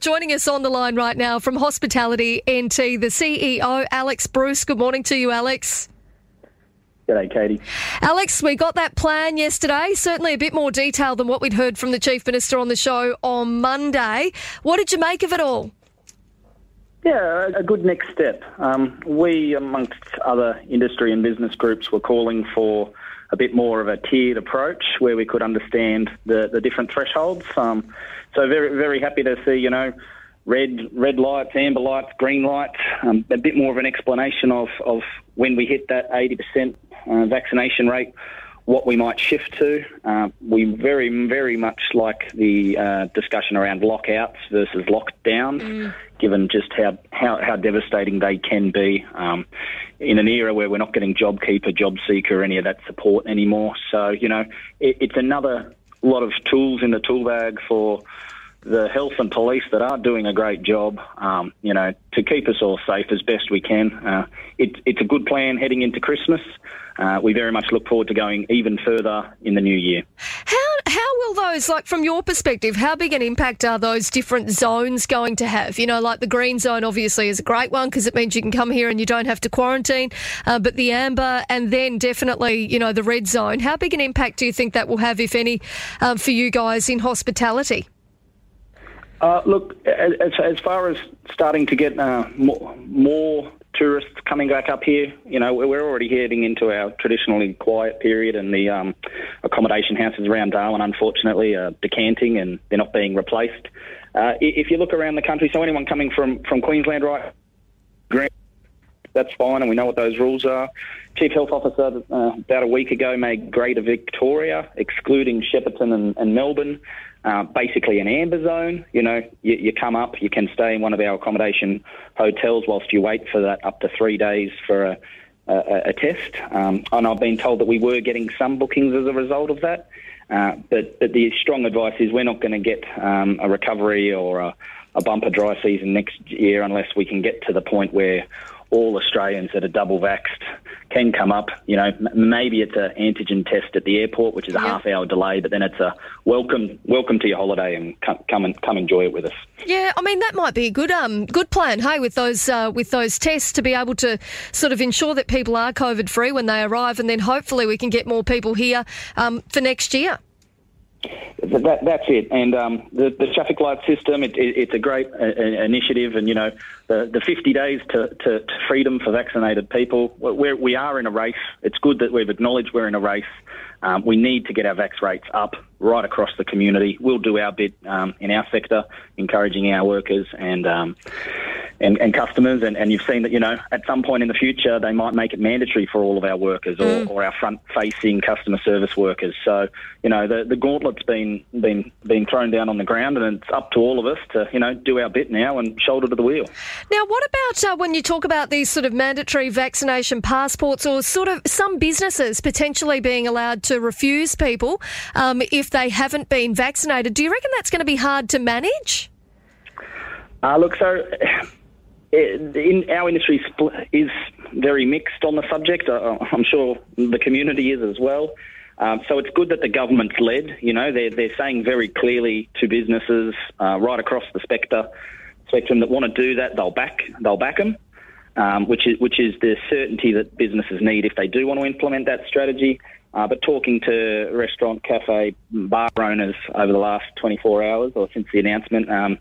Joining us on the line right now from Hospitality NT, the CEO, Alex Bruce. Good morning to you, Alex. G'day, Katie. Alex, we got that plan yesterday. Certainly a bit more detail than what we'd heard from the Chief Minister on the show on Monday. What did you make of it all? Yeah, a good next step. Um, we, amongst other industry and business groups, were calling for a bit more of a tiered approach where we could understand the, the different thresholds. Um, so very very happy to see you know red red lights, amber lights, green lights. Um, a bit more of an explanation of of when we hit that 80% uh, vaccination rate, what we might shift to. Uh, we very, very much like the uh, discussion around lockouts versus lockdowns, mm. given just how, how, how, devastating they can be um, in an era where we're not getting JobKeeper, JobSeeker, any of that support anymore. So, you know, it, it's another lot of tools in the tool bag for the health and police that are doing a great job, um, you know, to keep us all safe as best we can. Uh, it, it's a good plan heading into Christmas. Uh, we very much look forward to going even further in the new year. How how will those, like from your perspective, how big an impact are those different zones going to have? You know, like the green zone obviously is a great one because it means you can come here and you don't have to quarantine. Uh, but the amber and then definitely, you know, the red zone. How big an impact do you think that will have, if any, um, for you guys in hospitality? Uh, look, as, as far as starting to get uh, more, more, tourists coming back up here, you know, we're already heading into our traditionally quiet period, and the um, accommodation houses around Darwin, unfortunately, are decanting and they're not being replaced. Uh, if you look around the country, so anyone coming from, from Queensland, right, that's fine, and we know what those rules are. Chief Health Officer uh, about a week ago made Greater Victoria, excluding Shepparton and, and Melbourne, uh, basically an amber zone. You know, you, you, come up, you can stay in one of our accommodation hotels whilst you wait for that up to three days for a, a, a test. Um, and I've been told that we were getting some bookings as a result of that. Uh, but, but, the strong advice is we're not going to get um, a recovery or a, a bumper dry season next year unless we can get to the point where all Australians that are double vaxxed can come up. You know, maybe it's an antigen test at the airport, which is a half hour delay, but then it's a welcome, welcome to your holiday and come, come and come enjoy it with us. Yeah, I mean that might be a good um good plan. Hey, with those uh, with those tests to be able to sort of ensure that people are COVID free when they arrive, and then hopefully we can get more people here um, for next year. That, that's it. And um, the, the traffic light system, it, it, it's a great uh, initiative. And, you know, the, the 50 days to, to, to freedom for vaccinated people, we're, we are in a race. It's good that we've acknowledged we're in a race. Um, we need to get our vax rates up right across the community. We'll do our bit um, in our sector, encouraging our workers and um, and, and customers. And, and you've seen that, you know, at some point in the future, they might make it mandatory for all of our workers or, mm. or our front facing customer service workers. So, you know, the, the gauntlet's been, been, been thrown down on the ground and it's up to all of us to, you know, do our bit now and shoulder to the wheel. Now, what about uh, when you talk about these sort of mandatory vaccination passports or sort of some businesses potentially being allowed to refuse people um, if they haven't been vaccinated? Do you reckon that's going to be hard to manage? Uh, look, so in our industry is very mixed on the subject. Uh, I'm sure the community is as well. Um, so it's good that the government's led. You know, they're they're saying very clearly to businesses uh, right across the spectre, spectrum that want to do that, they'll back they'll back them, um, which is which is the certainty that businesses need if they do want to implement that strategy. Uh, but talking to restaurant, cafe, bar owners over the last 24 hours or since the announcement, um,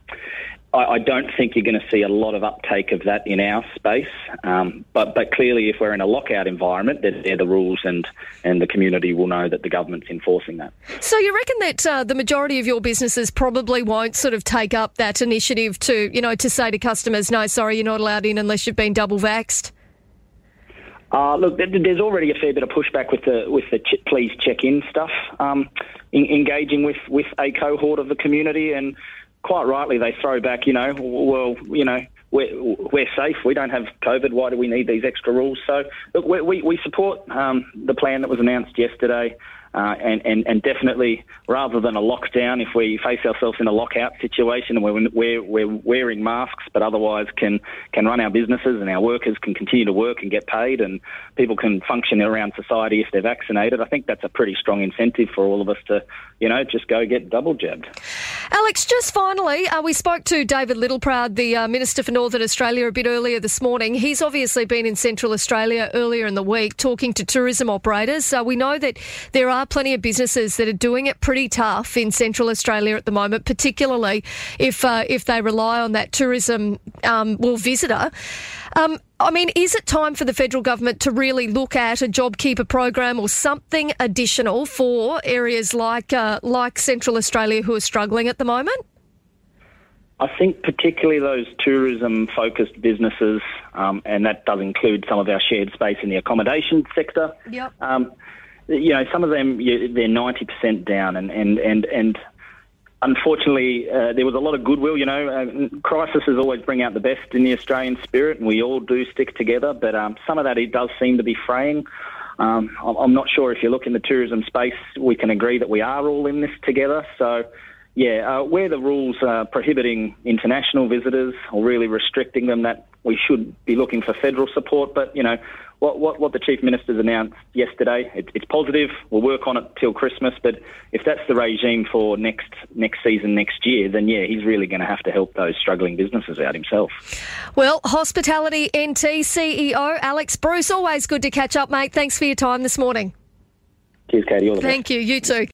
I, I don't think you're going to see a lot of uptake of that in our space. Um, but but clearly, if we're in a lockout environment, they're, they're, the rules, and and the community will know that the government's enforcing that. So you reckon that uh, the majority of your businesses probably won't sort of take up that initiative to you know to say to customers, no, sorry, you're not allowed in unless you've been double vaxxed. Uh, look, there's already a fair bit of pushback with the with the ch- please check in stuff, um, in, engaging with, with a cohort of the community, and quite rightly they throw back, you know, well, you know, we're, we're safe. We don't have COVID. Why do we need these extra rules? So, look, we, we, support um, the plan that was announced yesterday. Uh, and, and, and definitely, rather than a lockdown, if we face ourselves in a lockout situation and we're, we're, we're wearing masks, but otherwise can, can run our businesses and our workers can continue to work and get paid and people can function around society if they're vaccinated, I think that's a pretty strong incentive for all of us to, you know, just go get double jabbed. Alex, just finally, uh, we spoke to David Littleproud, the uh, Minister for Northern Australia, a bit earlier this morning. He's obviously been in Central Australia earlier in the week talking to tourism operators. So we know that there are plenty of businesses that are doing it pretty tough in Central Australia at the moment, particularly if uh, if they rely on that tourism um, well visitor. Um, I mean, is it time for the federal government to really look at a JobKeeper program or something additional for areas like uh, like Central Australia who are struggling at the moment? I think particularly those tourism-focused businesses, um, and that does include some of our shared space in the accommodation sector. Yep. Um, you know, some of them they're ninety percent down, and and and and unfortunately, uh, there was a lot of goodwill. You know, uh, crises always bring out the best in the Australian spirit, and we all do stick together. But um, some of that it does seem to be fraying. Um, I'm not sure if you look in the tourism space, we can agree that we are all in this together. So, yeah, uh, where the rules are prohibiting international visitors or really restricting them, that we should be looking for federal support. But you know, what, what, what the Chief Minister's announced yesterday, it, it's positive. We'll work on it till Christmas. But if that's the regime for next next season, next year, then yeah, he's really going to have to help those struggling businesses out himself. Well, Hospitality NT CEO Alex Bruce, always good to catch up, mate. Thanks for your time this morning. Cheers, Katie. All the Thank best. you. You too.